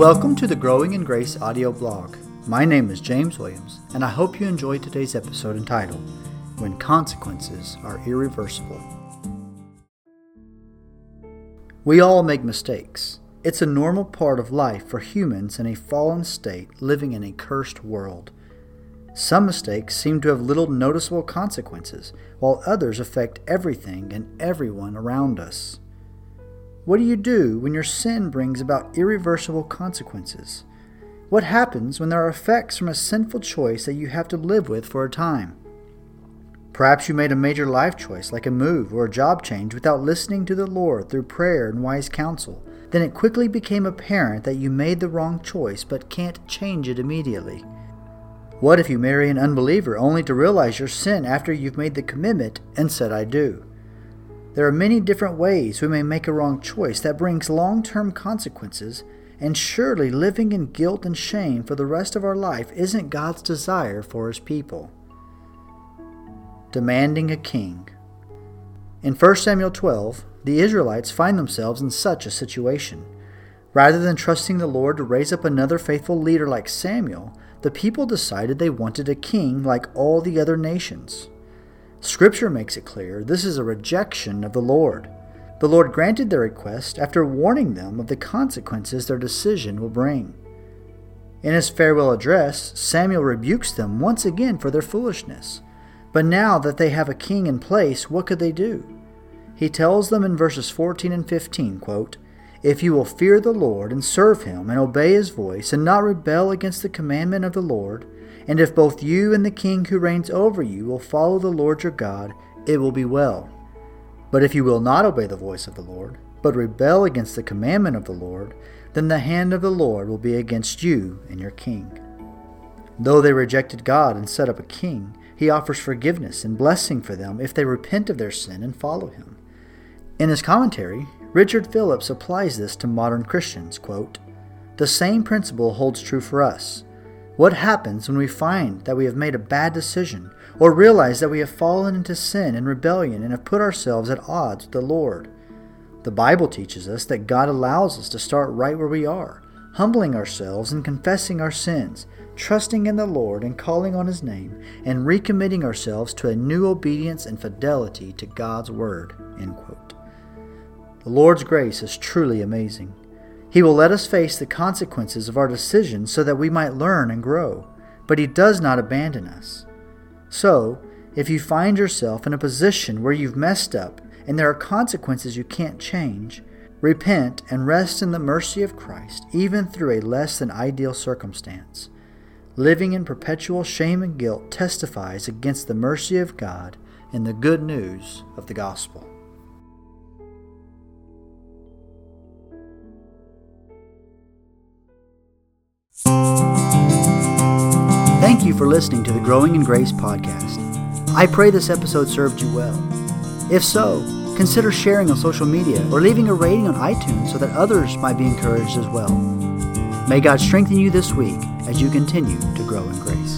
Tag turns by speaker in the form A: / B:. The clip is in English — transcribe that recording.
A: Welcome to the Growing in Grace audio blog. My name is James Williams, and I hope you enjoyed today's episode entitled When Consequences Are Irreversible. We all make mistakes. It's a normal part of life for humans in a fallen state living in a cursed world. Some mistakes seem to have little noticeable consequences, while others affect everything and everyone around us. What do you do when your sin brings about irreversible consequences? What happens when there are effects from a sinful choice that you have to live with for a time? Perhaps you made a major life choice, like a move or a job change, without listening to the Lord through prayer and wise counsel. Then it quickly became apparent that you made the wrong choice but can't change it immediately. What if you marry an unbeliever only to realize your sin after you've made the commitment and said, I do? There are many different ways we may make a wrong choice that brings long term consequences, and surely living in guilt and shame for the rest of our life isn't God's desire for His people. Demanding a king. In 1 Samuel 12, the Israelites find themselves in such a situation. Rather than trusting the Lord to raise up another faithful leader like Samuel, the people decided they wanted a king like all the other nations. Scripture makes it clear this is a rejection of the Lord. The Lord granted their request after warning them of the consequences their decision will bring. In his farewell address, Samuel rebukes them once again for their foolishness. But now that they have a king in place, what could they do? He tells them in verses 14 and 15, quote, If you will fear the Lord and serve him and obey his voice and not rebel against the commandment of the Lord, and if both you and the king who reigns over you will follow the Lord your God, it will be well. But if you will not obey the voice of the Lord, but rebel against the commandment of the Lord, then the hand of the Lord will be against you and your king. Though they rejected God and set up a king, he offers forgiveness and blessing for them if they repent of their sin and follow him. In his commentary, Richard Phillips applies this to modern Christians. Quote, the same principle holds true for us. What happens when we find that we have made a bad decision or realize that we have fallen into sin and rebellion and have put ourselves at odds with the Lord? The Bible teaches us that God allows us to start right where we are, humbling ourselves and confessing our sins, trusting in the Lord and calling on His name, and recommitting ourselves to a new obedience and fidelity to God's Word. The Lord's grace is truly amazing. He will let us face the consequences of our decisions so that we might learn and grow, but He does not abandon us. So, if you find yourself in a position where you've messed up and there are consequences you can't change, repent and rest in the mercy of Christ, even through a less than ideal circumstance. Living in perpetual shame and guilt testifies against the mercy of God and the good news of the gospel. Thank you for listening to the Growing in Grace podcast. I pray this episode served you well. If so, consider sharing on social media or leaving a rating on iTunes so that others might be encouraged as well. May God strengthen you this week as you continue to grow in grace.